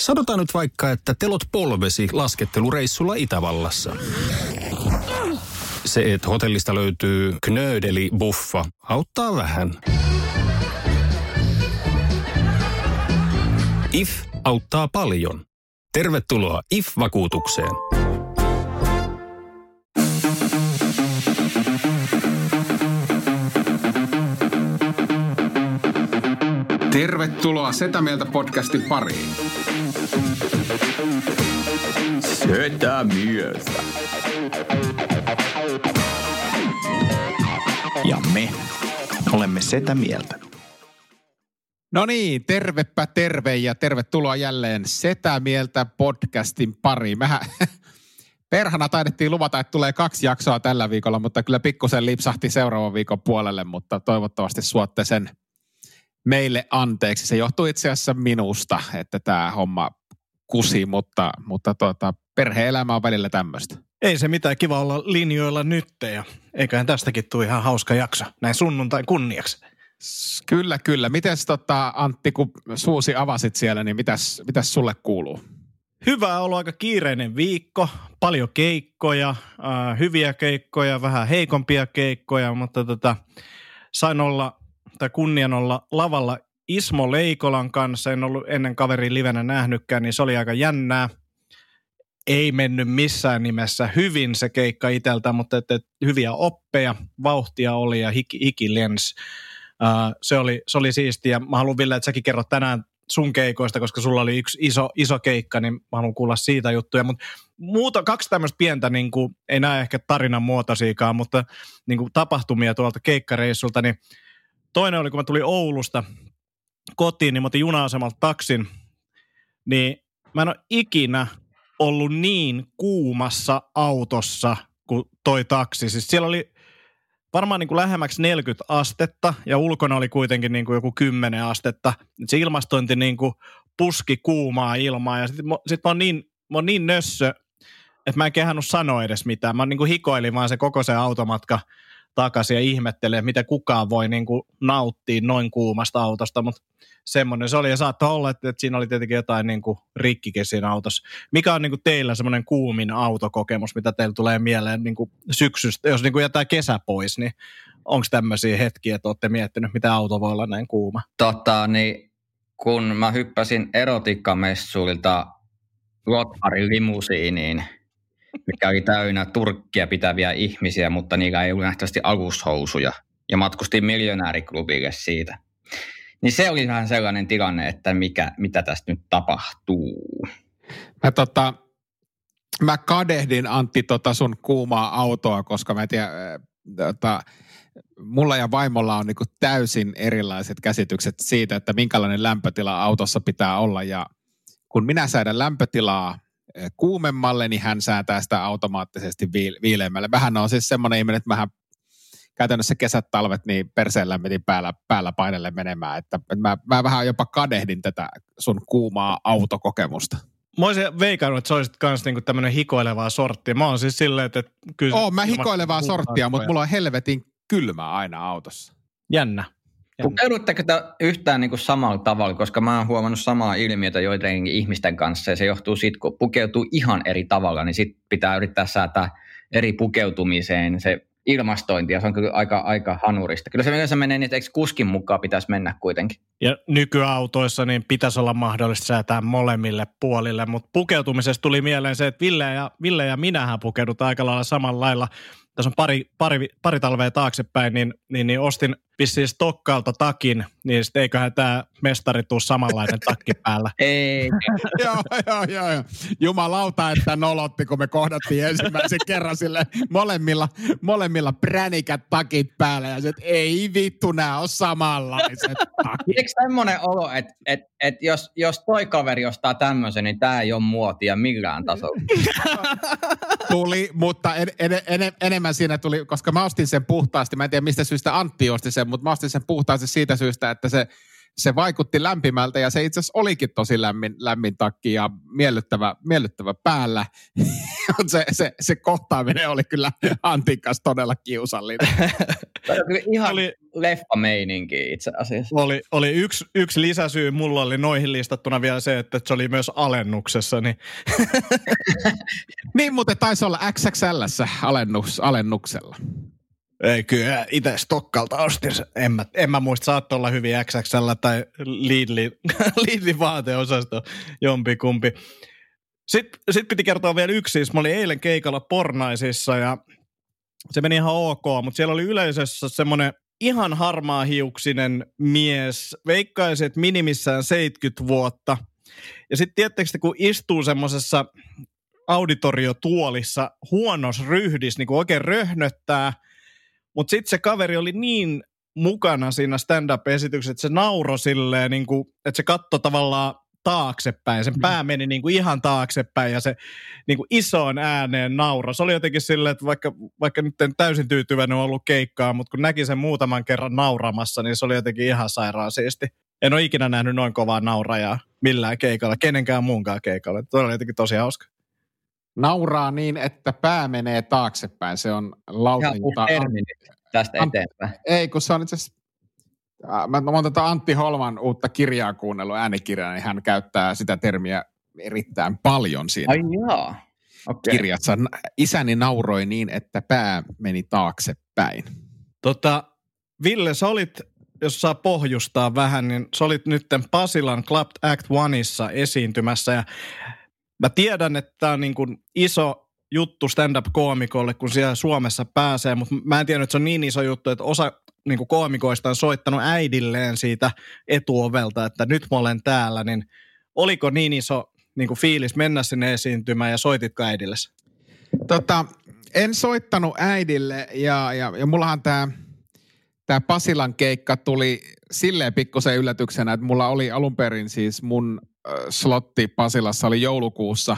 Sanotaan nyt vaikka, että telot polvesi laskettelureissulla Itävallassa. Se, että hotellista löytyy knöydeli buffa, auttaa vähän. IF auttaa paljon. Tervetuloa IF-vakuutukseen. Tervetuloa Setä Mieltä podcastin pariin. Setä Mieltä. Ja me olemme Setä Mieltä. No niin, tervepä terve ja tervetuloa jälleen Setä Mieltä podcastin pariin. Mehän perhana taidettiin luvata, että tulee kaksi jaksoa tällä viikolla, mutta kyllä pikkusen lipsahti seuraavan viikon puolelle, mutta toivottavasti suotte sen meille anteeksi. Se johtuu itse asiassa minusta, että tämä homma kusi, mutta, mutta tuota, perhe-elämä on välillä tämmöistä. Ei se mitään, kiva olla linjoilla nyt ja eiköhän tästäkin tule ihan hauska jakso näin sunnuntain kunniaksi. Kyllä, kyllä. Mites tota, Antti, kun suusi avasit siellä, niin mitäs, mitäs sulle kuuluu? Hyvä ollut aika kiireinen viikko, paljon keikkoja, äh, hyviä keikkoja, vähän heikompia keikkoja, mutta tota, sain olla, tai kunnian olla lavalla Ismo Leikolan kanssa, en ollut ennen kaverin livenä nähnytkään, niin se oli aika jännää. Ei mennyt missään nimessä hyvin se keikka iteltä, mutta että hyviä oppeja, vauhtia oli ja hiki, hiki lens. Uh, se, oli, se oli siistiä. Mä haluan Ville, että säkin kerrot tänään sun keikoista, koska sulla oli yksi iso, iso keikka, niin mä haluan kuulla siitä juttuja. Mutta muuta, kaksi tämmöistä pientä, niin kuin, ei näe ehkä tarinan muotoisiakaan, mutta niin kuin tapahtumia tuolta keikkareissulta, niin toinen oli, kun mä tulin Oulusta kotiin, niin mä otin juna-asemalta taksin, niin mä en ole ikinä ollut niin kuumassa autossa kuin toi taksi. Siis siellä oli varmaan niin kuin lähemmäksi 40 astetta ja ulkona oli kuitenkin niin kuin joku 10 astetta. Se ilmastointi niin kuin puski kuumaa ilmaa ja sitten sit mä, niin, mä oon niin nössö, että mä en kehannut sanoa edes mitään. Mä niin kuin hikoilin vaan se koko se automatka takaisin ja ihmettelee, mitä kukaan voi niin kuin nauttia noin kuumasta autosta, mutta semmoinen se oli. Ja saattoi olla, että, että siinä oli tietenkin jotain niin kuin rikkikin siinä autossa. Mikä on niin kuin teillä semmoinen kuumin autokokemus, mitä teillä tulee mieleen niin kuin syksystä, jos niin kuin jätää kesä pois, niin onko tämmöisiä hetkiä, että olette miettinyt, mitä auto voi olla näin kuuma? Tota, niin kun mä hyppäsin erotikkamessuilta Lotharin limusiiniin, mikä oli täynnä turkkia pitäviä ihmisiä, mutta niillä ei ollut nähtävästi alushousuja. Ja matkustin miljonääriklubille siitä. Niin se oli vähän sellainen tilanne, että mikä, mitä tästä nyt tapahtuu. Mä, tota, mä kadehdin Antti tota sun kuumaa autoa, koska mä en tiedä, tota, mulla ja vaimolla on niinku täysin erilaiset käsitykset siitä, että minkälainen lämpötila autossa pitää olla. Ja kun minä säädän lämpötilaa kuumemmalle, niin hän säätää sitä automaattisesti viileämmälle. Vähän on siis semmoinen ihminen, että mähän käytännössä kesät, talvet, niin perseen lämmitin päällä, päällä painelle menemään. Että, että mä, mä vähän jopa kadehdin tätä sun kuumaa autokokemusta. Mä olisin veikannut, että sä olisit myös niinku tämmöinen hikoilevaa sorttia. Mä oon siis silleen, että... Pukeudutteko te yhtään niin kuin samalla tavalla, koska mä oon huomannut samaa ilmiötä joidenkin ihmisten kanssa ja se johtuu siitä, kun pukeutuu ihan eri tavalla, niin sit pitää yrittää säätää eri pukeutumiseen se ilmastointi ja se on kyllä aika, aika hanurista. Kyllä se yleensä menee niin, että eikö kuskin mukaan pitäisi mennä kuitenkin. Ja nykyautoissa niin pitäisi olla mahdollista säätää molemmille puolille, mutta pukeutumisesta tuli mieleen se, että Ville ja, Ville ja minähän pukeudutaan aika lailla samalla lailla. Tässä on pari, pari, pari talvea taaksepäin, niin, niin, niin ostin vissiin Stokkaalta takin, niin sitten eiköhän tämä mestari tuu samanlainen takki päällä. Ei. joo, joo, joo, joo. Jumalauta, että nolotti, kun me kohdattiin ensimmäisen kerran sille molemmilla, molemmilla pränikät takit päällä. Ja sit, ei vittu, nämä on samanlaiset takit. Eikö semmoinen olo, että et, et jos, jos toi kaveri ostaa tämmöisen, niin tämä ei ole muotia millään tasolla? tuli, mutta en, en, en, enemmän siinä tuli, koska mä ostin sen puhtaasti. Mä en tiedä, mistä syystä Antti osti sen, mutta mä ostin sen puhtaasti siitä syystä, että se, se vaikutti lämpimältä ja se itse asiassa olikin tosi lämmin, lämmin takki ja miellyttävä, miellyttävä päällä. se, se, se kohtaaminen oli kyllä Antin kanssa todella kiusallinen. Tämä on kyllä ihan Oli- leffa-meininki itse asiassa. Oli, oli yksi, yksi lisäsyy, mulla oli noihin listattuna vielä se, että se oli myös alennuksessa, niin Niin muuten taisi olla XXL alennus, alennuksella. Ei kyllä itse Stokkalta ostin. En mä, en mä muista, saattoi olla hyvin XXL tai Lidlin, Lidlin vaateosasto, jompikumpi. Sitten sit piti kertoa vielä yksi, siis mä olin eilen keikalla Pornaisissa ja se meni ihan ok, mutta siellä oli yleisössä semmoinen ihan harmaa hiuksinen mies, veikkaisi, että minimissään 70 vuotta. Ja sitten tiettekö te, kun istuu semmoisessa auditoriotuolissa huonos ryhdis, niin kuin oikein röhnöttää, mutta sitten se kaveri oli niin mukana siinä stand-up-esityksessä, että se nauroi silleen, niin kuin, että se katsoi tavallaan taaksepäin. Sen pää meni niin kuin ihan taaksepäin ja se niin kuin isoon ääneen nauroi. Se oli jotenkin silleen, että vaikka, vaikka nyt en täysin tyytyväinen ollut keikkaa, mutta kun näki sen muutaman kerran nauramassa, niin se oli jotenkin ihan sairaan siisti. En ole ikinä nähnyt noin kovaa naurajaa millään keikalla, kenenkään muunkaan keikalla. Tuo oli jotenkin tosi hauska. Nauraa niin, että pää menee taaksepäin. Se on Ihan lautinta. tästä eteenpäin. Ei, kun se on itse asiassa... Mä, mä oon tätä Antti Holman uutta kirjaa kuunnellut äänikirjaa, niin hän käyttää sitä termiä erittäin paljon siinä Ai jaa. Okei. kirjassa. Isäni nauroi niin, että pää meni taaksepäin. Tota, Ville, sä olit, jos saa pohjustaa vähän, niin sä olit nyt Pasilan Club Act Oneissa esiintymässä ja mä tiedän, että tämä on niin kuin iso juttu stand-up-koomikolle, kun siellä Suomessa pääsee, mutta mä en tiedä, että se on niin iso juttu, että osa niin kuin koomikoista on soittanut äidilleen siitä etuovelta, että nyt mä olen täällä, niin oliko niin iso niin kuin fiilis mennä sinne esiintymään ja soititko äidille? Tota, en soittanut äidille ja, ja, ja mullahan tämä tää Pasilan keikka tuli silleen pikkusen yllätyksenä, että mulla oli alun perin siis mun slotti Pasilassa oli joulukuussa.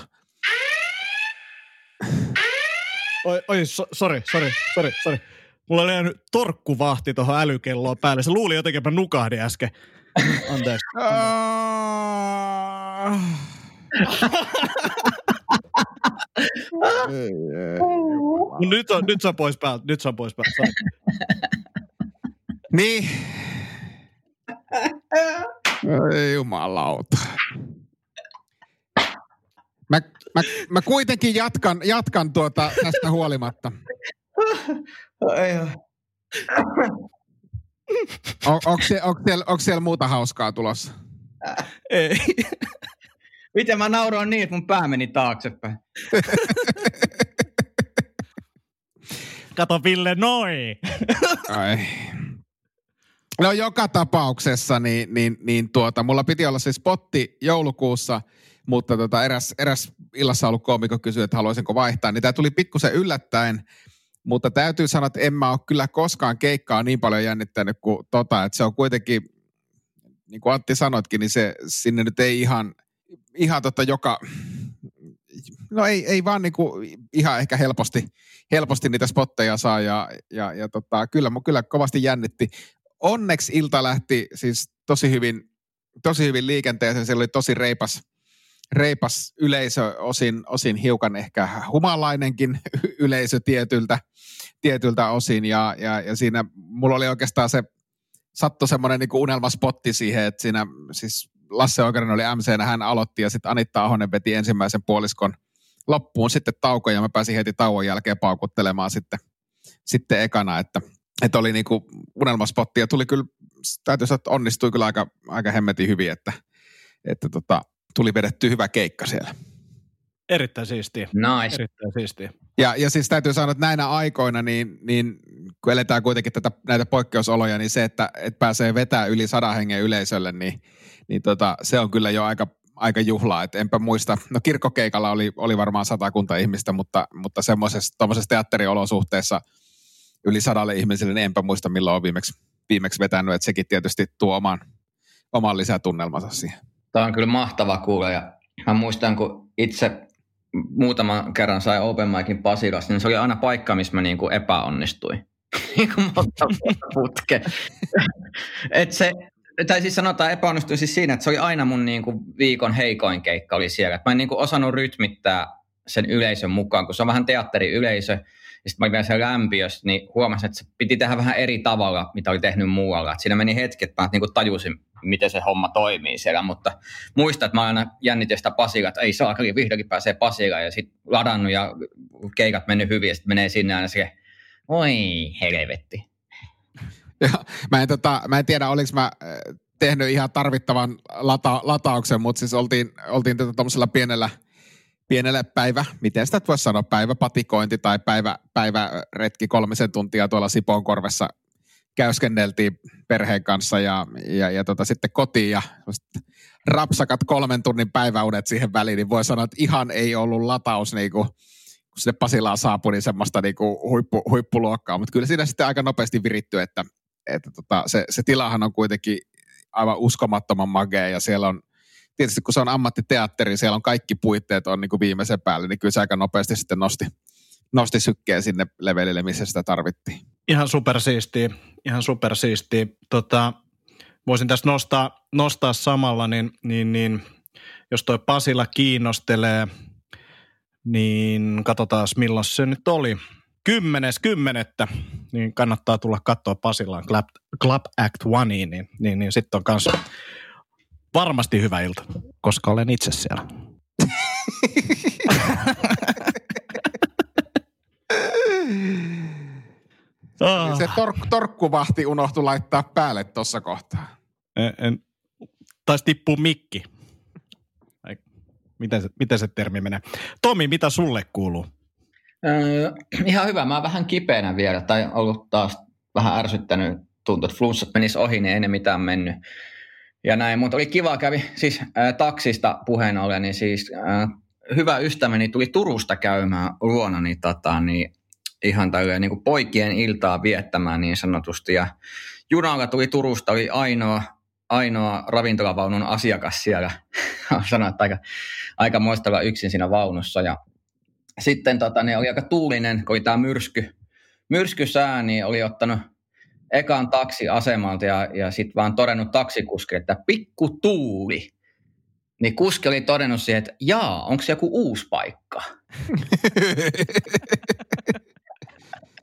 Oi, oi so, sorry, sorry, sorry, sorry. Mulla oli jäänyt torkkuvahti tuohon älykelloon päälle. Se luuli jotenkin, että mä nukahdin äsken. Anteeksi. Mut nyt, on, nyt se on pois päältä. Nyt se on pois päältä. Niin. Ei jumalauta. Mä, mä, mä kuitenkin jatkan, jatkan tuota tästä huolimatta. On, onko, siellä, onko, siellä, onko siellä muuta hauskaa tulossa? Ei. Miten mä nauroin niin, että mun pää meni taaksepäin? Kato Ville, noin. Ai. No joka tapauksessa, niin, niin, niin tuota, mulla piti olla se spotti joulukuussa, mutta tota, eräs, eräs illassa ollut koomikko kysyi, että haluaisinko vaihtaa, niin tämä tuli pikkusen yllättäen, mutta täytyy sanoa, että en mä ole kyllä koskaan keikkaa niin paljon jännittänyt kuin tota, että se on kuitenkin, niin kuin Antti sanoitkin, niin se sinne nyt ei ihan, ihan tota joka, no ei, ei vaan niinku ihan ehkä helposti, helposti niitä spotteja saa ja, ja, ja tota, kyllä, kyllä kovasti jännitti. Onneksi ilta lähti siis tosi hyvin, tosi hyvin liikenteeseen, siellä oli tosi reipas, reipas yleisö, osin, osin hiukan ehkä humalainenkin yleisö tietyltä, tietyltä osin. Ja, ja, ja siinä mulla oli oikeastaan se, sattui semmoinen niin unelmaspotti siihen, että siinä siis Lasse Oikanen oli MC, hän aloitti ja sitten Anitta Ahonen veti ensimmäisen puoliskon loppuun sitten tauko ja mä pääsin heti tauon jälkeen paukuttelemaan sitten, sitten ekana, että, että oli niinku unelmaspotti. Ja tuli kyllä, täytyy sanoa, että onnistui kyllä aika, aika hemmetin hyvin, että, että tota, tuli vedetty hyvä keikka siellä. Erittäin siistiä. Nice. Erittäin siistiä. Ja, ja siis täytyy sanoa, että näinä aikoina, niin, niin kun eletään kuitenkin tätä, näitä poikkeusoloja, niin se, että, että pääsee vetää yli sadan hengen yleisölle, niin, niin tota, se on kyllä jo aika, aika juhlaa. Et enpä muista, no kirkkokeikalla oli, oli varmaan satakunta ihmistä, mutta, mutta semmoisessa teatteriolosuhteessa yli sadalle ihmiselle, niin enpä muista milloin on viimeksi, viimeksi vetänyt, että sekin tietysti tuo oman, oman lisätunnelmansa siihen. Tämä on kyllä mahtava kuulla ja mä muistan, kun itse muutaman kerran sai Open Micin Pasilassa, niin se oli aina paikka, missä mä niin kuin epäonnistuin. Niin kuin monta putke. Et se, tai siis sanotaan epäonnistuin siis siinä, että se oli aina mun niin kuin viikon heikoin keikka oli siellä. Et mä en niin kuin osannut rytmittää sen yleisön mukaan, kun se on vähän teatteriyleisö. Ja sitten mä olin siellä lämpiössä, niin huomasin, että se piti tehdä vähän eri tavalla, mitä oli tehnyt muualla. Et siinä meni hetki, että mä niin tajusin, miten se homma toimii siellä, mutta muista, että mä aina jännitin sitä Pasilaa, että ei saa, vihdoinkin pääsee Pasilaan ja sitten ladannut ja keikat mennyt hyvin ja sitten menee sinne aina se, oi helvetti. Ja, mä, en, tota, mä en tiedä, oliko mä äh, tehnyt ihan tarvittavan lata, latauksen, mutta siis oltiin, oltiin tätä tuommoisella pienellä, pienellä päivä, miten sitä voisi sanoa, päiväpatikointi tai päivä, päiväretki kolmisen tuntia tuolla Sipoonkorvessa käyskenneltiin perheen kanssa ja, ja, ja tota, sitten kotiin ja rapsakat kolmen tunnin päiväunet siihen väliin, niin voi sanoa, että ihan ei ollut lataus niin kuin, kun sinne Pasilaan saapui, niin semmoista niin kuin huippu, huippuluokkaa. Mutta kyllä siinä sitten aika nopeasti viritty, että, että tota, se, se tilahan on kuitenkin aivan uskomattoman magea ja siellä on, tietysti kun se on ammattiteatteri, siellä on kaikki puitteet on niin kuin viimeisen päälle, niin kyllä se aika nopeasti sitten nosti, nosti sykkeen sinne levelille, missä sitä tarvittiin. Ihan supersiistiä, ihan supersiistiä. Tota, voisin tässä nostaa, nostaa samalla, niin, niin, niin jos toi Pasila kiinnostelee, niin katsotaan milloin se nyt oli. Kymmenes kymmenettä, niin kannattaa tulla katsoa Pasilaan Club, Club Act One, niin, niin, niin sitten on kanssa varmasti hyvä ilta, koska olen itse siellä. Ah. Se tork, torkkuvahti unohtui laittaa päälle tuossa kohtaa. En, en, taisi tippua mikki. miten, se, miten se termi menee? Tomi, mitä sulle kuuluu? Öö, ihan hyvä. Mä oon vähän kipeänä vielä, tai ollut taas vähän ärsyttänyt. Tuntuu, että flunssat menis ohi, niin ei ne mitään mennyt. Ja näin, mutta oli kiva, kävi siis äh, taksista puheen ollen, niin siis äh, hyvä ystäväni tuli Turusta käymään luona, niin, tota, niin ihan tälleen niin kuin poikien iltaa viettämään niin sanotusti. Ja junalla tuli Turusta, oli ainoa, ainoa ravintolavaunun asiakas siellä. Sanoin, että aika, aika muistella yksin siinä vaunussa. Ja sitten tota, niin oli aika tuulinen, kun oli tämä myrsky, myrskysää, niin oli ottanut ekan taksiasemalta ja, ja sitten vaan todennut taksikuski, että pikku tuuli. Niin kuski oli todennut siihen, että jaa, onko se joku uusi paikka?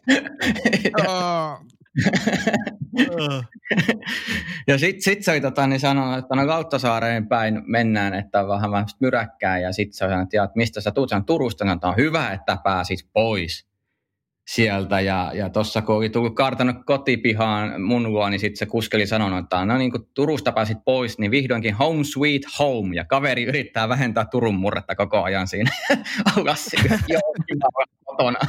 ja sitten sit se oli tota, niin sanonut, että no Lauttasaareen päin mennään, että on vähän vähän myräkkää. Ja sitten se sanoi, että, että mistä sä tulet, sen Turusta, että on hyvä, että pääsit pois sieltä. Ja, ja tuossa kun oli tullut kartanut kotipihaan mun luo, niin sitten se kuskeli sanonut, että no niin kun Turusta pääsit pois, niin vihdoinkin home sweet home. Ja kaveri yrittää vähentää Turun murretta koko ajan siinä aulassa. Joo, kotona.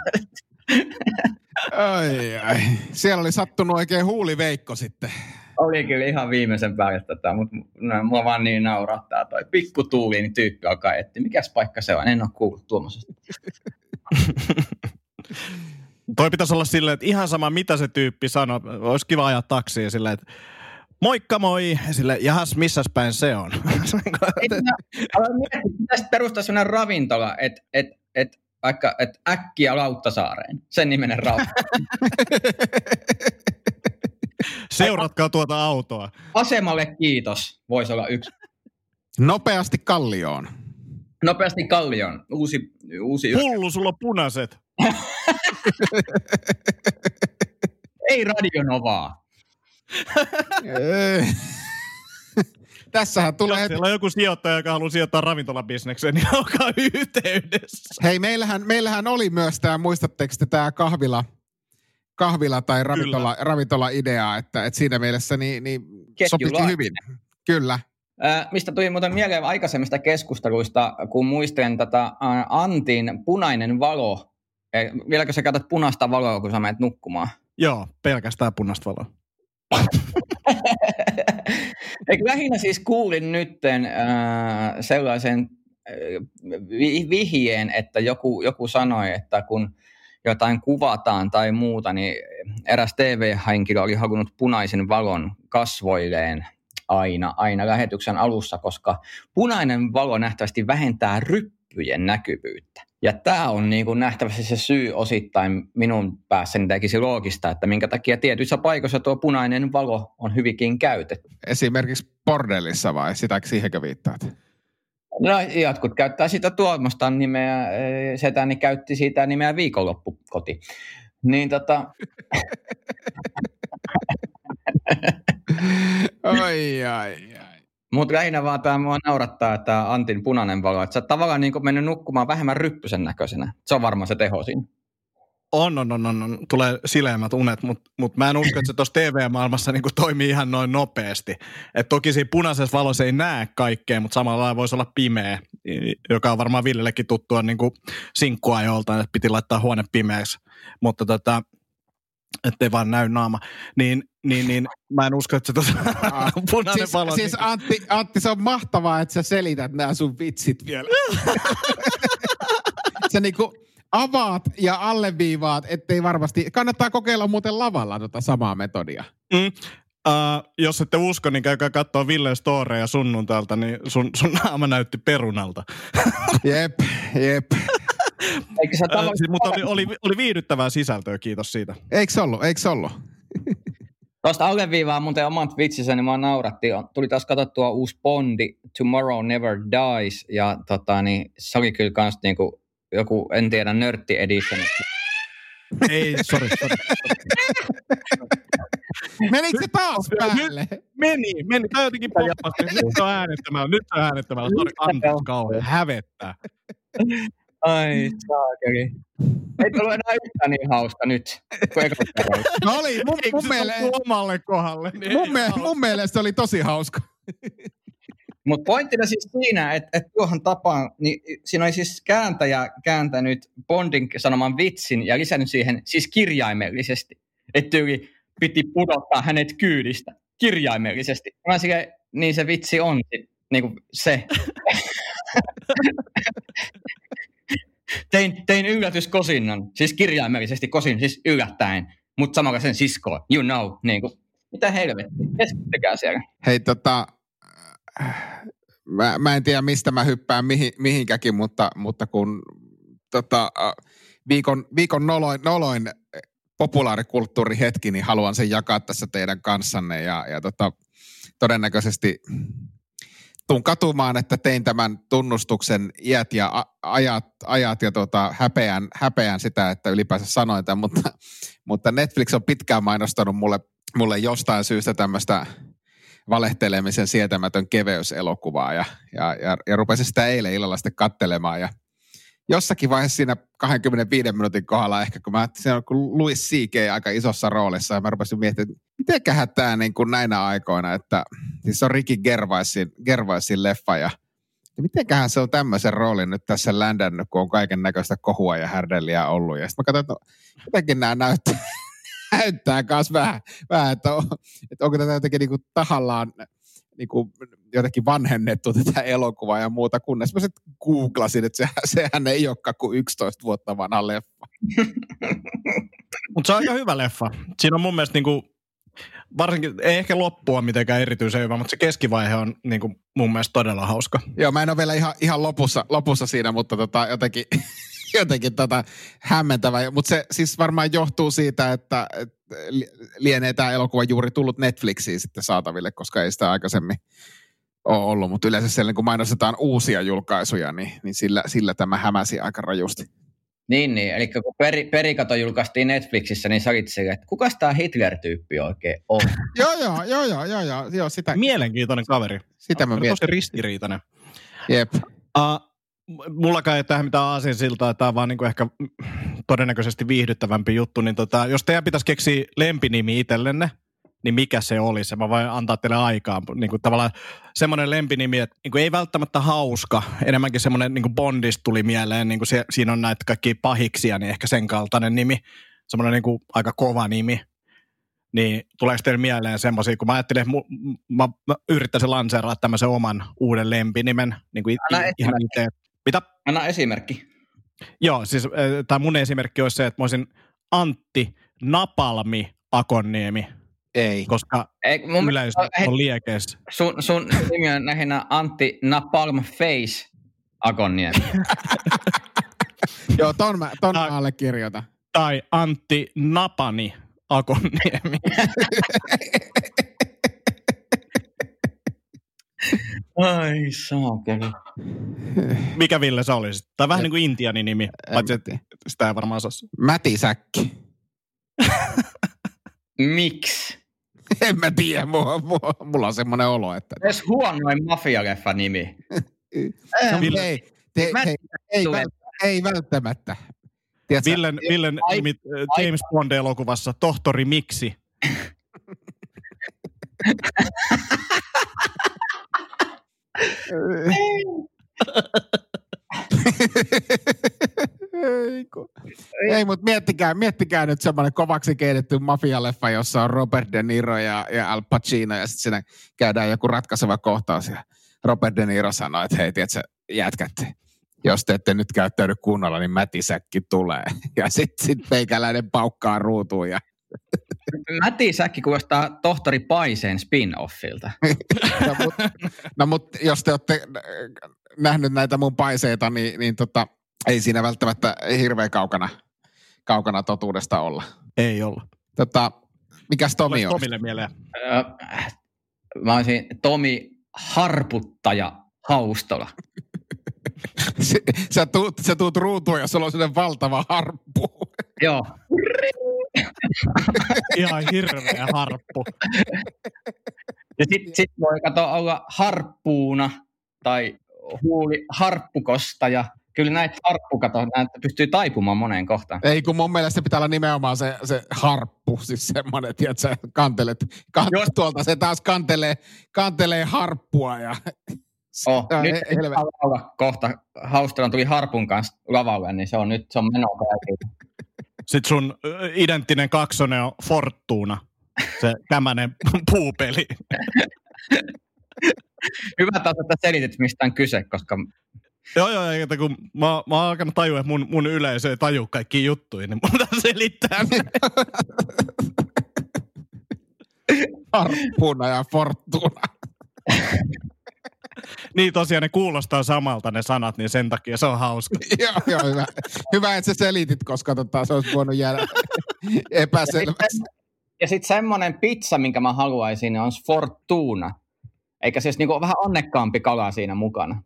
Ai, ai. Siellä oli sattunut oikein huuliveikko sitten. Oli kyllä ihan viimeisen päälle tätä, mutta no, mua vaan niin naurattaa toi pikkutuuli, niin tyyppi alkaa etsiä. Mikäs paikka se on? En ole kuullut tuommoisesta. toi pitäisi olla silleen, että ihan sama mitä se tyyppi sanoo. Olisi kiva ajaa taksiin silleen, että moikka moi, sille jahas, missäs päin se on? Pitäisi perustaa sellainen ravintola, että et, et vaikka että äkkiä Lauttasaareen, sen nimenen rauta. Seuratkaa tuota autoa. Asemalle kiitos, voisi olla yksi. Nopeasti Kallioon. Nopeasti Kallioon, uusi... uusi Hullu, sulla on punaiset. Ei radionovaa. Tässähän tulee... Jos siellä on joku sijoittaja, joka haluaa sijoittaa ravintolabisnekseen, niin olkaa yhteydessä. Hei, meillähän, meillähän oli myös tämä, muistatteko te tämä kahvila, kahvila tai ravintola, ravintola-idea, että, että siinä mielessä niin, niin sopisi hyvin. Kyllä. Äh, mistä tuli muuten mieleen aikaisemmista keskusteluista, kun muistelen tätä Antin punainen valo. Eh, vieläkö sä käytät punaista valoa, kun sä menet nukkumaan? Joo, pelkästään punaista valoa. lähinnä siis kuulin nytten äh, sellaisen äh, vihjeen, että joku, joku sanoi, että kun jotain kuvataan tai muuta, niin eräs TV-henkilö oli halunnut punaisen valon kasvoilleen aina, aina lähetyksen alussa, koska punainen valo nähtävästi vähentää ryppyjen näkyvyyttä. Ja tämä on niin kuin nähtävästi se syy osittain minun päässäni tekisi loogista, että minkä takia tietyissä paikoissa tuo punainen valo on hyvinkin käytetty. Esimerkiksi bordellissa vai sitäkö siihenkö viittaat? No jotkut käyttää sitä Tuomastan nimeä, eh, setäni käytti siitä nimeä viikonloppukoti. Niin tota, Oi, ai, ai. Mutta lähinnä vaan tämä mua naurattaa, että Antin punainen valo, että sä oot tavallaan niin mennyt nukkumaan vähemmän ryppysen näköisenä. Se on varmaan se teho siinä. On, on, on, on, on. tulee sileämmät unet, mutta mut mä en usko, että se tuossa TV-maailmassa niinku toimii ihan noin nopeasti. Et toki siinä punaisessa valossa ei näe kaikkea, mutta samalla lailla voisi olla pimeä, joka on varmaan Villellekin tuttua niinku sinkkua joltain, että piti laittaa huone pimeäksi. Mutta tota, ettei vaan näy naama. Niin, niin, niin mä en usko, että se tuossa punainen Siis, valo... siis Antti, Antti, se on mahtavaa, että sä selität nämä sun vitsit vielä. sä niinku avaat ja alleviivaat, ettei varmasti... Kannattaa kokeilla muuten lavalla tota samaa metodia. Mm. Uh, jos ette usko, niin käykää katsoa Ville Storeja sunnuntailta, niin sun, sun naama näytti perunalta. Jep, jep. Eikö sä Uh, tavallaan... siis, mutta oli, oli, oli viihdyttävää sisältöä, kiitos siitä. Eikö se ollut? Eikö se ollut? Tuosta alleviivaa muuten oman Twitchissä, niin mua naurattiin. On- Tuli taas katsottua uusi Bondi, Tomorrow Never Dies, ja tota, niin, se oli kyllä kans niinku, joku, en tiedä, nörtti edition. Ei, sorry, sorry. Menikö se taas päälle? Meni, meni. Tämä jotenkin poppasti. Nyt se on äänettämällä, nyt se on äänettämällä. Sori, anteeksi kauhean. Hävettää. Ai, saakeli. Ei tullut enää yhtään niin hauska nyt. No oli, mun, Eikö mun, se miele- sattuu omalle kohdalle? Niin mun, ei me, mun mielestä se oli tosi hauska. Mutta pointtina siis siinä, että, että tuohon tapaan, niin siinä oli siis kääntäjä kääntänyt Bondin sanoman vitsin ja lisännyt siihen siis kirjaimellisesti. Että tyyli piti pudottaa hänet kyydistä kirjaimellisesti. Mä silleen, niin se vitsi on niin kuin se. tein, tein yllätyskosinnan, siis kirjaimellisesti kosin, siis yllättäen, mutta samalla sen siskoon, you know, niin kuin, mitä helvettiä, keskittykää siellä. Hei tota, mä, mä en tiedä mistä mä hyppään mihin, mihinkäkin, mutta, mutta kun tota, äh, viikon, viikon noloin, noloin populaarikulttuurihetki, niin haluan sen jakaa tässä teidän kanssanne ja, ja tota, todennäköisesti tuun katumaan, että tein tämän tunnustuksen iät ja ajat, ajat ja tota, häpeän, häpeän sitä, että ylipäänsä sanoin tämän, mutta, mutta Netflix on pitkään mainostanut mulle, mulle jostain syystä tämmöistä valehtelemisen sietämätön keveyselokuvaa ja, ja, ja, ja rupesin sitä eilen illalla sitten kattelemaan ja jossakin vaiheessa siinä 25 minuutin kohdalla ehkä, kun mä siinä on kun Louis C.K. aika isossa roolissa ja mä rupesin miettimään, mitenköhän tämä niin kuin näinä aikoina, että siis on Ricky Gervaisin, Gervaisin leffa ja ja mitenköhän se on tämmöisen roolin nyt tässä ländännyt, kun on kaiken näköistä kohua ja härdelliä ollut. Ja sitten mä katsoin, että no, jotenkin nämä näyttää, näyttää myös vähän, vähän että, on, että onko tätä jotenkin niin kuin tahallaan niin kuin jotenkin vanhennettu tätä elokuvaa ja muuta, kunnes mä sitten googlasin, että sehän, sehän ei olekaan kuin 11 vuotta vanha leffa. Mutta se on aika hyvä leffa. Siinä on mun mielestä niinku, varsinkin, ei ehkä loppua mitenkään erityisen hyvä, mutta se keskivaihe on niinku mun mielestä todella hauska. Joo, mä en ole vielä ihan, ihan lopussa, lopussa siinä, mutta tota, jotenkin, jotenkin tota hämmentävä. Mutta se siis varmaan johtuu siitä, että, että li- lienee tämä elokuva juuri tullut Netflixiin sitten saataville, koska ei sitä aikaisemmin ole ollut. Mutta yleensä siellä, kun mainostetaan uusia julkaisuja, niin, niin sillä, sillä tämä hämäsi aika rajusti. Niin, niin. Eli kun peri, Perikato julkaistiin Netflixissä, niin sä olit silleen, että kukas tämä Hitler-tyyppi oikein on? joo, joo, joo, joo, joo, joo, joo sitä, Mielenkiintoinen kaveri. sitä mä mietin. Tosi ristiriitainen. Jep. Uh, mullakaan ei tähän mitään aasinsiltaa, tämä on vaan niinku ehkä todennäköisesti viihdyttävämpi juttu, niin tota, jos teidän pitäisi keksiä lempinimi itsellenne, niin mikä se olisi? Mä voin antaa teille aikaa. Niin kuin tavallaan semmoinen lempinimi, että niin kuin ei välttämättä hauska, enemmänkin semmoinen niin kuin Bondista tuli mieleen, niin kuin se, siinä on näitä kaikki pahiksia, niin ehkä sen kaltainen nimi, semmoinen niin kuin aika kova nimi. Niin tuleeko teille mieleen semmoisia, kun mä ajattelin, että mu, mä, mä yrittäisin lanseerata tämmöisen oman uuden lempinimen, niin kuin Anna ihan esimerkki. itse. Mitä? Anna esimerkki. Joo, siis tämä mun esimerkki olisi se, että mä olisin Antti Napalmi Akonniemi, Ei. koska Ei, mun yleisö mielestä- hei, on liekeissä. sun, sun nimi on lähinnä Antti Napalm Face Agonniemi. Joo, ton mä, ton mä allekirjoitan. Tai Antti Napani Akonniemi. Ai saakeli. Mikä Ville sä olisit? Tai vähän niin kuin Intianin nimi, paitsi että sitä ei varmaan saa. Mätisäkki. Miksi? En mä tiedä, mulla, mulla, mulla on semmoinen olo, että... Edes huonoin mafialeffa nimi. No, Ville- ei, te, Mä- hei, ei, vält- ei välttämättä. Tiedätkö, Villen, Villen Ai- nimi äh, James Bond-elokuvassa Tohtori Miksi. ei, kun- ei mutta miettikää, miettikää nyt semmoinen kovaksi keitetty mafialeffa, jossa on Robert De Niro ja, ja Al Pacino ja sitten siinä käydään joku ratkaiseva kohtaus ja Robert De Niro sanoo, että hei, tiedätkö, jätkät, jos te ette nyt käyttäydy kunnolla, niin mätisäkki tulee. Ja sitten sit meikäläinen paukkaa ruutuun ja Mäti Säkki kuulostaa tohtori Paiseen spin-offilta. no, mut, no mut jos te olette äh, nähnyt näitä mun paiseita, niin, niin tota, ei siinä välttämättä hirveän kaukana, kaukana totuudesta olla. Ei olla. Tota, mikäs Tomi Tulee on? Tomille mieleen. Öö, Mä olisin Tomi Harputtaja Haustola. Se- sä, tuut, sä tuut ruutuun ja sulla on sellainen valtava harppu. Joo. Ihan hirveä harppu. Ja sitten sit voi kato olla harppuuna tai huuli harppukostaja. Kyllä näitä harppukato, näitä pystyy taipumaan moneen kohtaan. Ei kun mun mielestä pitää olla nimenomaan se, se harppu, siis semmoinen, että sä kantelet, kan, Jos- tuolta se taas kantelee, kantelee harppua ja Oh, Ai, nyt he- helvetti. kohta Haustolan tuli harpun kanssa lavalle, niin se on nyt se on meno kaikille. Sitten sun identtinen kaksonen on Fortuna. Se tämmönen puupeli. Hyvä taas, että selitit, mistä on kyse, koska Joo, joo, eikä kun mä, mä oon alkanut tajua, että mun, mun yleisö ei taju kaikki juttuja, niin mun pitää selittää. ne. harppuna ja fortuna. niin tosiaan ne kuulostaa samalta ne sanat, niin sen takia se on hauska. joo, joo, hyvä. hyvä, että sä selitit, koska tota, se olisi voinut jäädä epäselväksi. Ja sitten semmoinen pizza, minkä mä haluaisin, niin on Fortuna. Eikä siis niinku vähän onnekkaampi kala siinä mukana.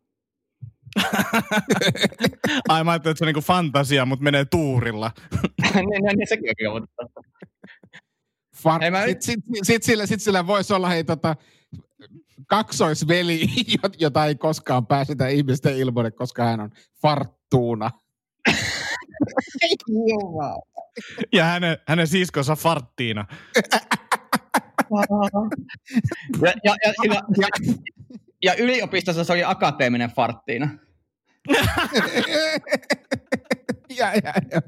Ai mä ajattelin, että se on niinku fantasia, mutta menee tuurilla. niin, niin, niin, sekin on kyllä, mutta Far- Ei mä- Sitten sit, sit sillä, sit sillä voisi olla hei, tota, kaksoisveli, jot- jota ei koskaan pääsetä ihmisten ilmoille, koska hän on farttuuna. Ja hänen, hänen siskonsa Farttiina. ja, ja, ja, ja, ja, ja yliopistossa se oli akateeminen farttiina. ja, ja, ja,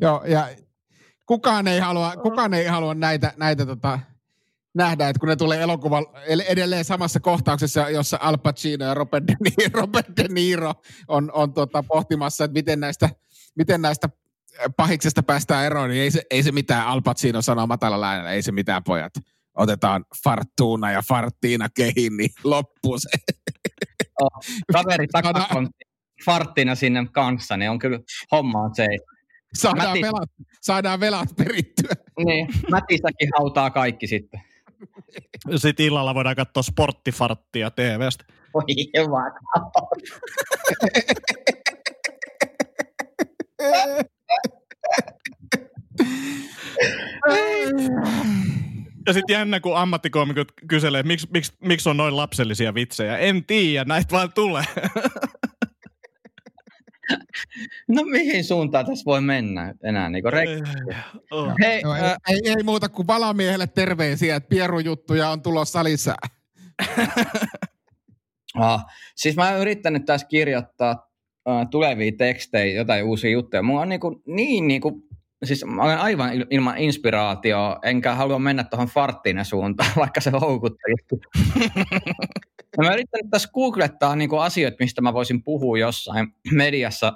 joo, ja kukaan ei halua, kukaan ei halua näitä, näitä tota, nähdä, että kun ne tulee elokuvan edelleen samassa kohtauksessa, jossa Al Pacino ja Robert De Niro, Robert De Niro on, on tota, pohtimassa, että miten näistä, miten näistä pahiksesta päästään eroon, niin ei se, ei se mitään Al Pacino sanoo matalalla äänellä, ei se mitään pojat. Otetaan Farttuuna ja Farttiina kehiin, niin loppuu se. Kaveri takakontti farttina sinne kanssa, niin on kyllä homma on se. Saadaan, Mäti- velat, saadaan velat perittyä. Niin, Mätisäkin hautaa kaikki sitten. Sitten illalla voidaan katsoa sporttifarttia TVstä. Voi Ja sitten jännä, kun ammattikoomikot kyselee, että miksi, miksi, miksi on noin lapsellisia vitsejä. En tiedä, näitä vaan tulee. No mihin suuntaan tässä voi mennä enää? Niin rek- Oh. Hei, Joo, ei, äh, ei, ei, muuta kuin valamiehelle terveisiä, että pierujuttuja on tulossa lisää. ah, siis mä oon yrittänyt tässä kirjoittaa äh, tulevia tekstejä, jotain uusia juttuja. Mulla on niinku, niin niinku, siis mä olen aivan il- ilman inspiraatioa, enkä halua mennä tuohon farttiin suuntaan, vaikka se houkutteli. Ja mä yrittänyt tässä googlettaa niinku asioita, mistä mä voisin puhua jossain mediassa.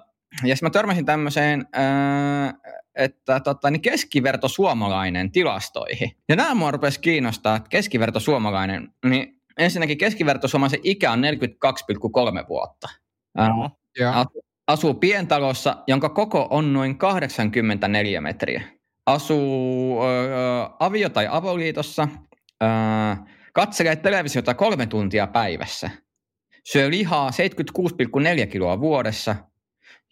Ja sitten mä törmäsin tämmöiseen, ää, että tota, niin keskiverto suomalainen tilastoihin. Ja nämä mua rupesi kiinnostaa, että keskiverto suomalainen, niin ensinnäkin keskiverto suomalaisen ikä on 42,3 vuotta. Ää, Joo. Ja, Asuu pientalossa, jonka koko on noin 84 metriä. Asuu öö, avio- tai avoliitossa. Öö, katselee televisiota kolme tuntia päivässä. syö lihaa 76,4 kiloa vuodessa,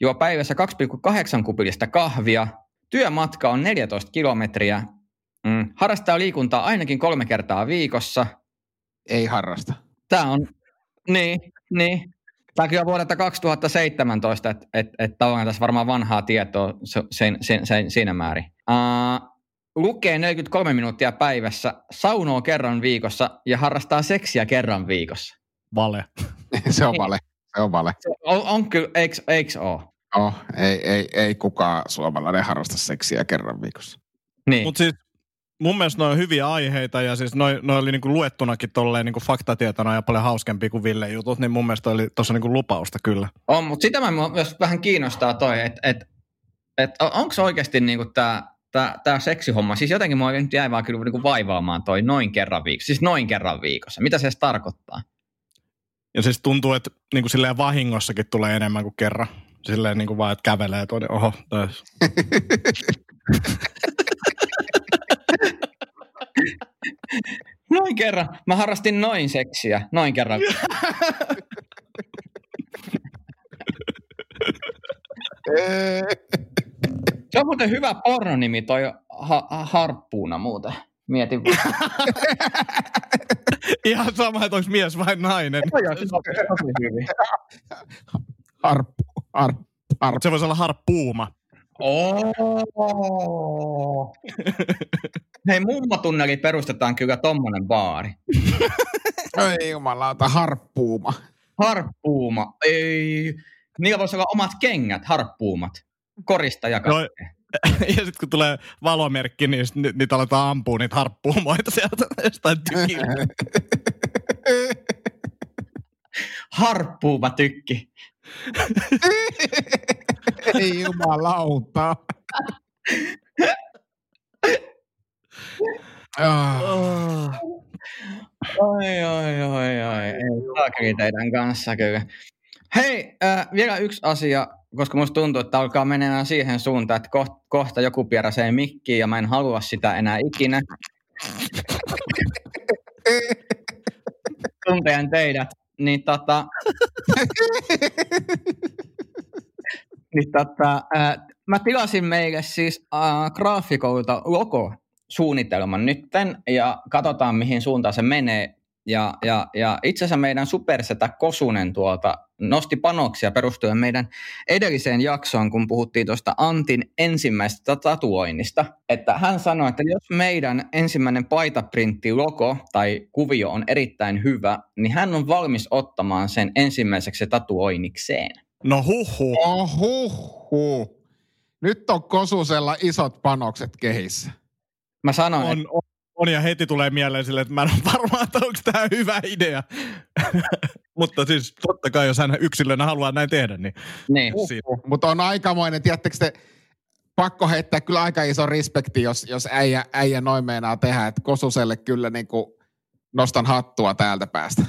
juo päivässä 2,8 kupillista kahvia, työmatka on 14 kilometriä, mm, harrastaa liikuntaa ainakin kolme kertaa viikossa. Ei harrasta. Tämä on, niin, niin. Tämä kyllä vuodelta 2017, että et, et tavallaan tässä varmaan vanhaa tietoa sen, sen, sen, siinä määrin. Uh, lukee 43 minuuttia päivässä, saunoo kerran viikossa ja harrastaa seksiä kerran viikossa. Vale. se on vale. Se on vale. On, on kyllä, eikö, eikö ole? Oh, ei, ei, ei kukaan suomalainen harrasta seksiä kerran viikossa. Niin. Mutta siis mun mielestä ne on hyviä aiheita ja siis noi, noi oli niinku luettunakin tolleen niinku faktatietona ja paljon hauskempi kuin Ville jutut, niin mun mielestä oli tuossa niinku lupausta kyllä. On, mutta sitä mä myös vähän kiinnostaa toi, että et, et, onko se oikeasti niinku tämä tää, tää seksihomma, siis jotenkin mua nyt jäi vaan kyllä niinku vaivaamaan toi noin kerran viikossa, siis noin kerran viikossa. Mitä se edes tarkoittaa? Ja siis tuntuu, että niinku silleen vahingossakin tulee enemmän kuin kerran. Silleen niinku vaan, että kävelee tuonne, oho, taas. Noin kerran. Mä harrastin noin seksiä. Noin kerran. Se on muuten hyvä pornonimi toi ha- harppuuna muuten. Mietin. Ihan sama, että onko mies vai nainen. Joo, joo, se tosi hyvin. Harppu, harppu, harppu. Se voisi olla harppuuma. Oh. Hei, mummatunneli perustetaan kyllä tommonen baari. Ei jumalauta, harppuuma. Harppuuma. Ei. Niillä voisi olla omat kengät, harppuumat. Koristaja No, ja sitten kun tulee valomerkki, niin sit ni- niitä aletaan ampua niitä harppuumoita sieltä jostain tykiltä. Harppuuma tykki. Ei jumalauta. Ah. Oi, oi, oi, oi. Ei saakeli teidän kanssa kyllä. Hei, äh, vielä yksi asia, koska musta tuntuu, että alkaa menemään siihen suuntaan, että kohta, kohta joku pieräsee mikkiin ja mä en halua sitä enää ikinä. Tunteen teidät. Niin tota... niin tota, äh, mä tilasin meille siis äh, graafikoilta logo suunnitelman nytten ja katsotaan mihin suuntaan se menee. Ja, ja, ja itse asiassa meidän supersetä Kosunen tuolta nosti panoksia perustuen meidän edelliseen jaksoon, kun puhuttiin tuosta Antin ensimmäisestä tatuoinnista. Että hän sanoi, että jos meidän ensimmäinen paitaprintti logo tai kuvio on erittäin hyvä, niin hän on valmis ottamaan sen ensimmäiseksi tatuoinnikseen. No huhu. Oh, huh, huh. Nyt on Kosusella isot panokset kehissä. Mä sanoin, On, on, on, ja heti tulee mieleen sille, että mä en ole varma, että onko tämä hyvä idea. Mutta siis totta kai, jos hän yksilönä haluaa näin tehdä, niin niin. siinä. Mutta on aikamoinen, tiedättekö te, pakko heittää kyllä aika iso respekti, jos, jos äijä, äijä noin meinaa tehdä. Että Kosuselle kyllä niin kuin nostan hattua täältä päästä.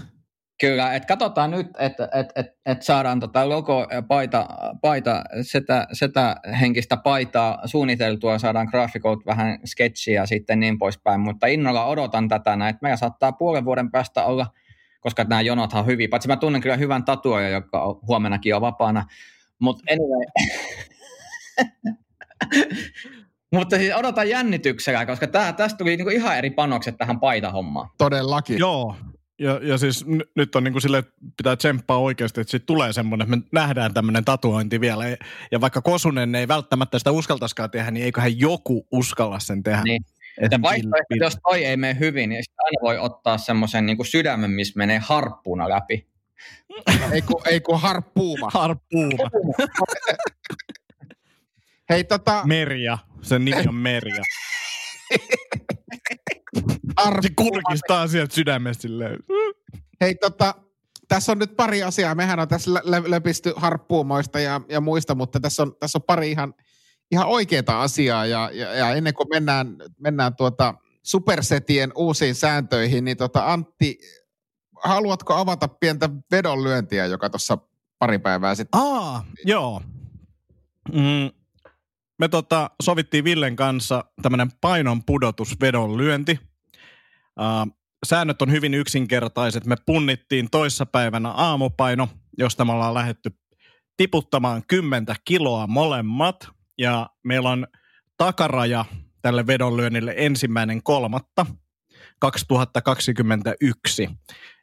Kyllä, että katsotaan nyt, että et, et, et saadaan tota logo, ja paita, paita sitä, sitä henkistä paitaa suunniteltua, saadaan graafikot vähän sketchiä ja sitten niin poispäin, mutta innolla odotan tätä näin, että meillä saattaa puolen vuoden päästä olla, koska nämä jonothan on hyviä, paitsi mä tunnen kyllä hyvän tatuoja, joka on, huomenakin on vapaana, mutta anyway. mutta siis odotan jännityksellä, koska tää, tästä tuli niinku ihan eri panokset tähän paitahommaan. Todellakin. Joo. Ja, ja siis n- nyt on niin kuin silleen, että pitää tsemppaa oikeasti, että siitä tulee semmoinen, että me nähdään tämmöinen tatuointi vielä. Ja- Ja vaikka Kosunen ei välttämättä sitä uskaltaisikaan tehdä, niin eiköhän joku uskalla sen tehdä. Niin. Et Ja vaihtoehto, jos toi ei mene hyvin, niin sitten aina voi ottaa semmoisen niin sydämen, missä menee harppuuna läpi. Ei kun, ei kun harppuuma. Harppuuma. Hei tota, Merja. Sen nimi on Merja. Se harppuuma. kurkistaa sieltä sydämestä silleen. Hei tota, tässä on nyt pari asiaa. Mehän on tässä lä- lä- läpisty harppuumoista ja, ja muista, mutta tässä on, tässä on pari ihan, ihan oikeaa asiaa. Ja, ja, ja ennen kuin mennään, mennään tuota supersetien uusiin sääntöihin, niin tota Antti, haluatko avata pientä vedonlyöntiä, joka tuossa pari päivää sitten? Aa, joo. Mm, me tota, sovittiin Villen kanssa tämmöinen painon pudotusvedon lyönti. Uh, säännöt on hyvin yksinkertaiset. Me punnittiin toissapäivänä aamupaino, josta me ollaan lähetty tiputtamaan 10 kiloa molemmat. Ja meillä on takaraja tälle vedonlyönnille ensimmäinen kolmatta 2021.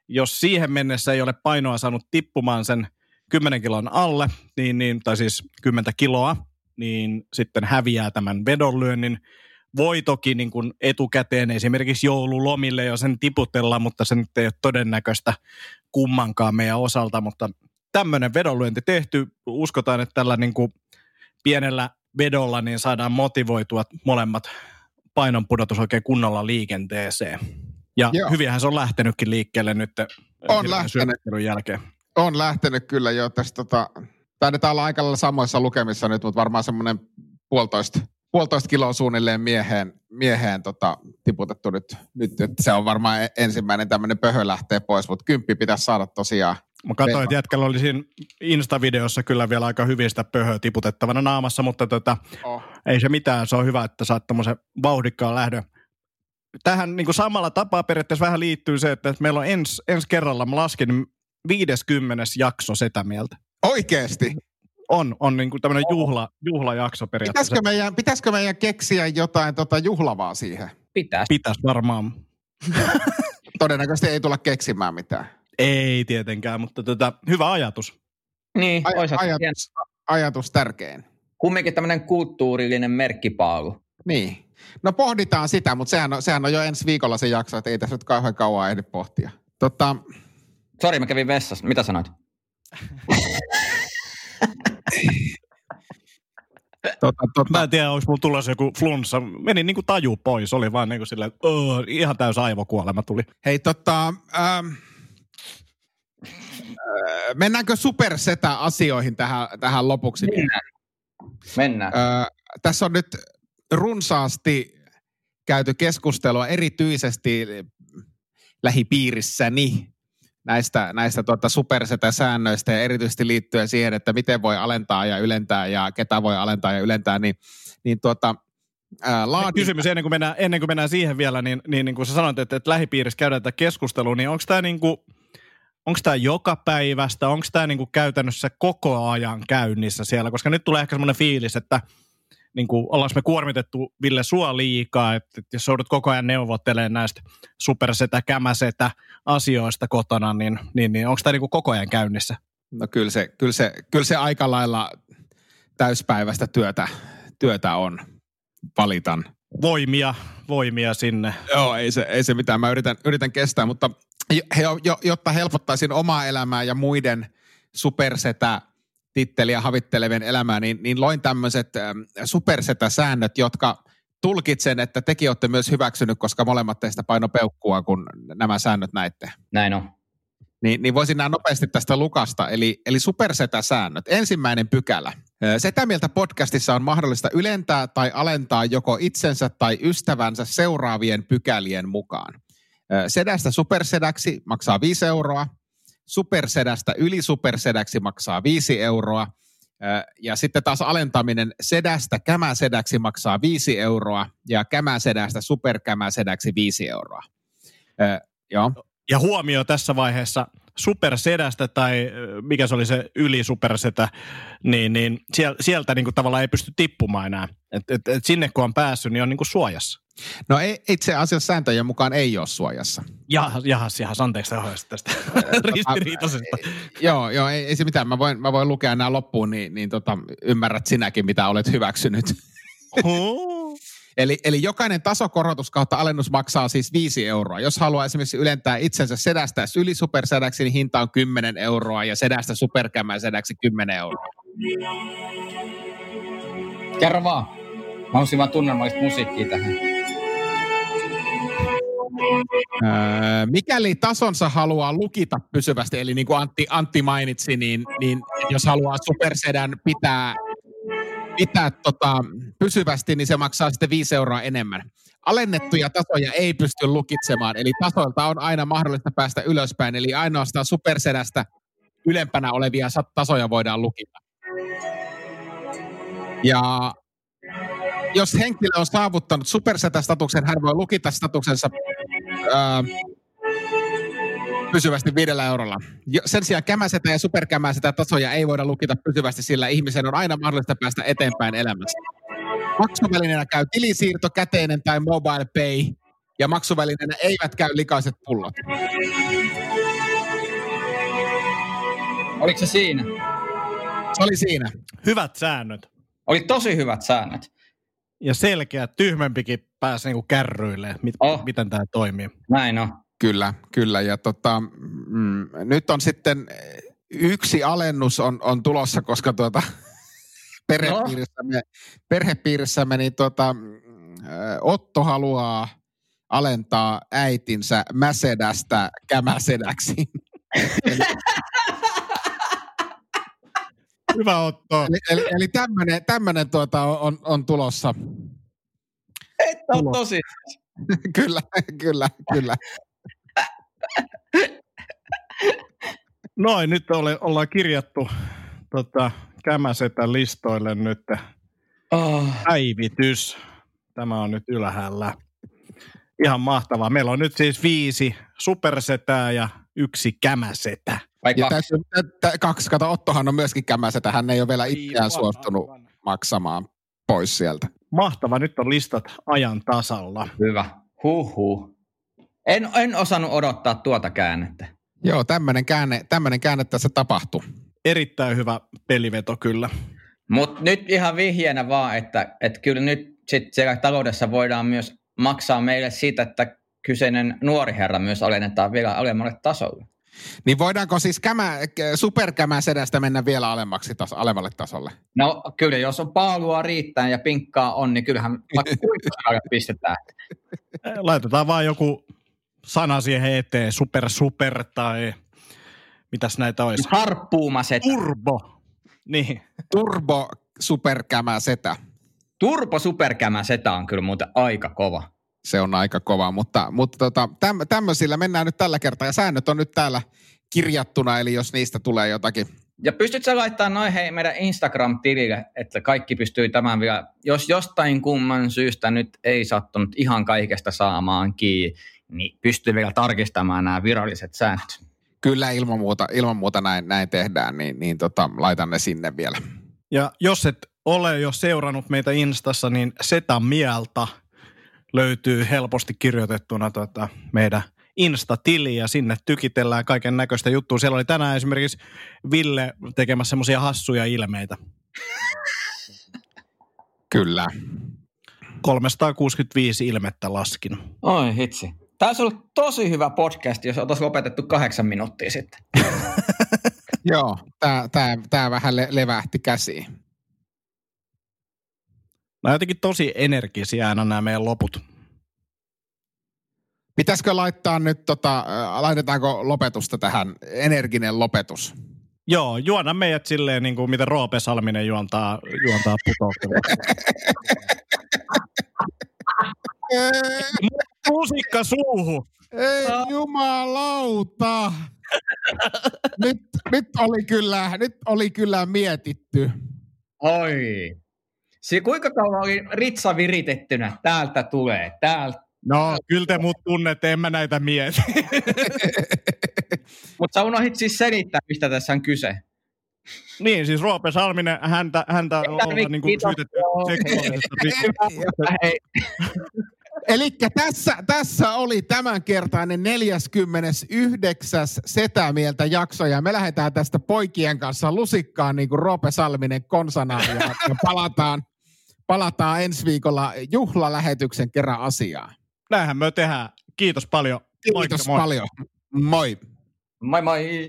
Jos siihen mennessä ei ole painoa saanut tippumaan sen 10 kilon alle, niin, niin, tai siis 10 kiloa, niin sitten häviää tämän vedonlyönnin. Voi toki niin kuin etukäteen esimerkiksi joululomille jo sen tiputella, mutta se nyt ei ole todennäköistä kummankaan meidän osalta, mutta tämmöinen vedonlyönti tehty. Uskotaan, että tällä niin kuin pienellä vedolla niin saadaan motivoitua molemmat painonpudotus oikein kunnolla liikenteeseen. Ja Joo. hyvinhän se on lähtenytkin liikkeelle nyt on lähtenyt. jälkeen. On lähtenyt kyllä jo tästä. Tota, taidetaan olla aika lailla samoissa lukemissa nyt, mutta varmaan semmoinen puolitoista, puolitoista kiloa suunnilleen mieheen, mieheen tota, tiputettu nyt, nyt. Että se on varmaan e- ensimmäinen tämmöinen pöhö lähtee pois, mutta kymppi pitäisi saada tosiaan Mä katsoin, että jätkällä oli siinä Insta-videossa kyllä vielä aika hyvin sitä pöhöä tiputettavana naamassa, mutta tota, oh. ei se mitään. Se on hyvä, että saat tämmöisen vauhdikkaan lähdön. Tähän niin kuin samalla tapaa periaatteessa vähän liittyy se, että meillä on ens, ensi kerralla, mä laskin 50. jakso sitä mieltä. Oikeesti? On, on niin kuin tämmöinen juhla, juhlajakso periaatteessa. Pitäisikö meidän, pitäisikö meidän keksiä jotain tota juhlavaa siihen? Pitäisi. Pitäisi varmaan. Todennäköisesti ei tulla keksimään mitään. Ei tietenkään, mutta tota, hyvä ajatus. Niin, Aj- ajatus, ajatus tärkein. Kumminkin tämmöinen kulttuurillinen merkkipaalu. Niin. No pohditaan sitä, mutta sehän on, sehän on jo ensi viikolla se jakso, että ei tässä nyt kauhean kauan ehdi pohtia. Tota... Sori, mä kävin vessassa. Mitä sanoit? Tota, tota. Mä en tiedä, onko mulla tulossa joku flunssa. Meni niin kuin taju pois, oli vaan niin kuin silleen, oh, ihan täys aivokuolema tuli. Hei tota, ähm, mennäänkö supersetä-asioihin tähän, tähän lopuksi? Mennään. Mennään. Öö, tässä on nyt runsaasti käyty keskustelua erityisesti lähipiirissäni näistä, näistä tuota supersetä-säännöistä ja erityisesti liittyen siihen, että miten voi alentaa ja ylentää ja ketä voi alentaa ja ylentää, niin, niin tuota, ää. Kysymys ennen kuin mennään, ennen kuin mennään siihen vielä, niin, niin, niin kuin sä sanoit, että, että lähipiirissä käydään tätä keskustelua, niin onko tämä niin kuin – onko tämä joka päivästä, onko tämä niinku käytännössä koko ajan käynnissä siellä, koska nyt tulee ehkä semmoinen fiilis, että niin kuin, ollaanko me kuormitettu Ville sua liikaa, että, että jos joudut koko ajan neuvottelemaan näistä supersetä, kämäsetä asioista kotona, niin, niin, niin onko tämä niin kuin koko ajan käynnissä? No kyllä se, kyllä se, kyllä se aika lailla täyspäiväistä työtä, työtä on, valitan. Voimia, voimia sinne. Joo, ei se, ei se mitään. Mä yritän, yritän kestää, mutta jo, jotta helpottaisin omaa elämää ja muiden supersetä titteliä havittelevien elämää, niin, niin loin tämmöiset ähm, supersetä-säännöt, jotka tulkitsen, että tekin olette myös hyväksynyt, koska molemmat teistä paino peukkua, kun nämä säännöt näitte. Näin on. Niin, niin voisin nämä nopeasti tästä lukasta. Eli, eli supersetä-säännöt. Ensimmäinen pykälä. Setä mieltä podcastissa on mahdollista ylentää tai alentaa joko itsensä tai ystävänsä seuraavien pykälien mukaan. Sedästä supersedäksi maksaa 5 euroa, supersedästä yli supersedäksi maksaa 5 euroa, ja sitten taas alentaminen sedästä kämäsedäksi maksaa 5 euroa, ja kämäsedästä superkämäsedäksi 5 euroa. Ja huomio tässä vaiheessa, supersedästä tai mikä se oli se yli supersetä, niin, niin sieltä niin kuin tavallaan ei pysty tippumaan enää. Et, et, et sinne kun on päässyt, niin on niin kuin suojassa. No ei, itse asiassa sääntöjen mukaan ei ole suojassa. Jahas, jahas, jahas anteeksi tästä ristiriitaisesta. joo, joo ei, ei, se mitään. Mä voin, mä voin lukea nämä loppuun, niin, niin tota, ymmärrät sinäkin, mitä olet hyväksynyt. Eli, eli jokainen tasokorotus kautta alennus maksaa siis 5 euroa. Jos haluaa esimerkiksi ylentää itsensä sedästä yli supersedäksi, niin hinta on 10 euroa ja sedästä superkämän sedäksi 10 euroa. Kerro vaan. Mä haluaisin vaan tunnelmallista musiikkia tähän. Öö, mikäli tasonsa haluaa lukita pysyvästi, eli niin kuin Antti, Antti mainitsi, niin, niin jos haluaa supersedän pitää, pitää tota, pysyvästi, niin se maksaa sitten 5 euroa enemmän. Alennettuja tasoja ei pysty lukitsemaan, eli tasoilta on aina mahdollista päästä ylöspäin, eli ainoastaan supersedästä ylempänä olevia tasoja voidaan lukita. Ja jos henkilö on saavuttanut supersetä-statuksen, hän voi lukita statuksensa pysyvästi viidellä eurolla. Sen sijaan kämäsetä ja superkämäsetä tasoja ei voida lukita pysyvästi, sillä ihmisen on aina mahdollista päästä eteenpäin elämässä. Maksuvälineenä käy tilisiirto, käteinen tai mobile pay, ja maksuvälineenä eivät käy likaiset pullot. Oliko se siinä? Se oli siinä. Hyvät säännöt. Oli tosi hyvät säännöt. Ja selkeä, tyhmempikin pääsi niinku kärryille, mit, Oh. miten tämä toimii. Näin on. Kyllä, kyllä. Ja tota, mm, nyt on sitten yksi alennus on, on tulossa, koska tuota, perhepiirissämme, perhepiirissämme niin tuota, ö, Otto haluaa alentaa äitinsä mäsedästä kämäsedäksi. Hyvä Otto. eli eli, eli tämmöinen, tämmöinen tuota on, on tulossa. Et on tosi. kyllä, kyllä, kyllä. Noin, nyt ole, ollaan kirjattu tota, kämäsetä listoille nyt Oh. päivitys. Tämä on nyt ylhäällä. Ihan mahtavaa. Meillä on nyt siis viisi supersetää ja yksi kämäsetä. Vai Ja kaksi? täytyy, tä, tä, kaksi, kato Ottohan on myöskin kämäsetä, hän ei ole vielä itseään Aivan, suostunut aivan. maksamaan pois sieltä. Mahtava, nyt on listat ajan tasalla. Hyvä. Huhhuh. En, en osannut odottaa tuota käännettä. Joo, tämmöinen käänne, tämmöinen käänne tässä tapahtui. Erittäin hyvä peliveto kyllä. Mutta nyt ihan vihjeenä vaan, että, että kyllä nyt sit siellä taloudessa voidaan myös maksaa meille siitä, että kyseinen nuori herra myös alennetaan vielä alemmalle tasolle. Niin voidaanko siis kämä, superkämäsedästä mennä vielä alemmaksi tas, alemmalle tasolle? No kyllä, jos on paalua riittää ja pinkkaa on, niin kyllähän vaikka kuinka paljon pistetään. Laitetaan vaan joku sana siihen eteen, super super tai mitäs näitä olisi? Harppuumaset. Turbo. Niin. Turbo superkämäsetä. Turpo superkämä seta on kyllä muuten aika kova. Se on aika kova, mutta, mutta tota, täm, tämmöisillä mennään nyt tällä kertaa. Ja säännöt on nyt täällä kirjattuna, eli jos niistä tulee jotakin. Ja pystytkö sä laittamaan noin hei meidän Instagram-tilille, että kaikki pystyy tämän vielä, jos jostain kumman syystä nyt ei sattunut ihan kaikesta saamaan kiinni, niin pystyy vielä tarkistamaan nämä viralliset säännöt. Kyllä ilman muuta, ilman muuta näin, näin tehdään, niin, niin tota, laitan ne sinne vielä. Ja jos et ole jo seurannut meitä Instassa, niin Seta Mieltä löytyy helposti kirjoitettuna tota meidän Insta-tili ja sinne tykitellään kaiken näköistä juttua. Siellä oli tänään esimerkiksi Ville tekemässä semmoisia hassuja ilmeitä. Kyllä. 365 ilmettä laskin. Oi hitsi. Tämä olisi ollut tosi hyvä podcast, jos oltaisiin lopetettu kahdeksan minuuttia sitten. Joo, tämä tää, tää vähän le, levähti käsiin. Nämä on jotenkin tosi energisiä aina nämä meidän loput. Pitäisikö laittaa nyt, tota, äh, laitetaanko lopetusta tähän, energinen lopetus? Joo, juona meidät silleen, niin kuin miten Roope Salminen juontaa, juontaa putouksia. Lusikka suuhu. Ei jumalauta. nyt, nyt, oli kyllä, nyt oli kyllä mietitty. Oi. Se kuinka kauan oli ritsa viritettynä? Täältä tulee, täältä. No, kyllä te mut tunnette, en mä näitä mieti. Mutta sä unohdit siis selittää, mistä tässä on kyse. niin, siis Roope Salminen, häntä, häntä ollaan niin syytetty seksuaalisesta Eli tässä, tässä oli tämänkertainen 49. Setämieltä jakso ja me lähdetään tästä poikien kanssa lusikkaan niin kuin Roope Salminen konsana ja, ja palataan, palataan ensi viikolla juhlalähetyksen kerran asiaan. Näinhän me tehdään. Kiitos paljon. Moikka, Kiitos moi. paljon. Moi. moi moi.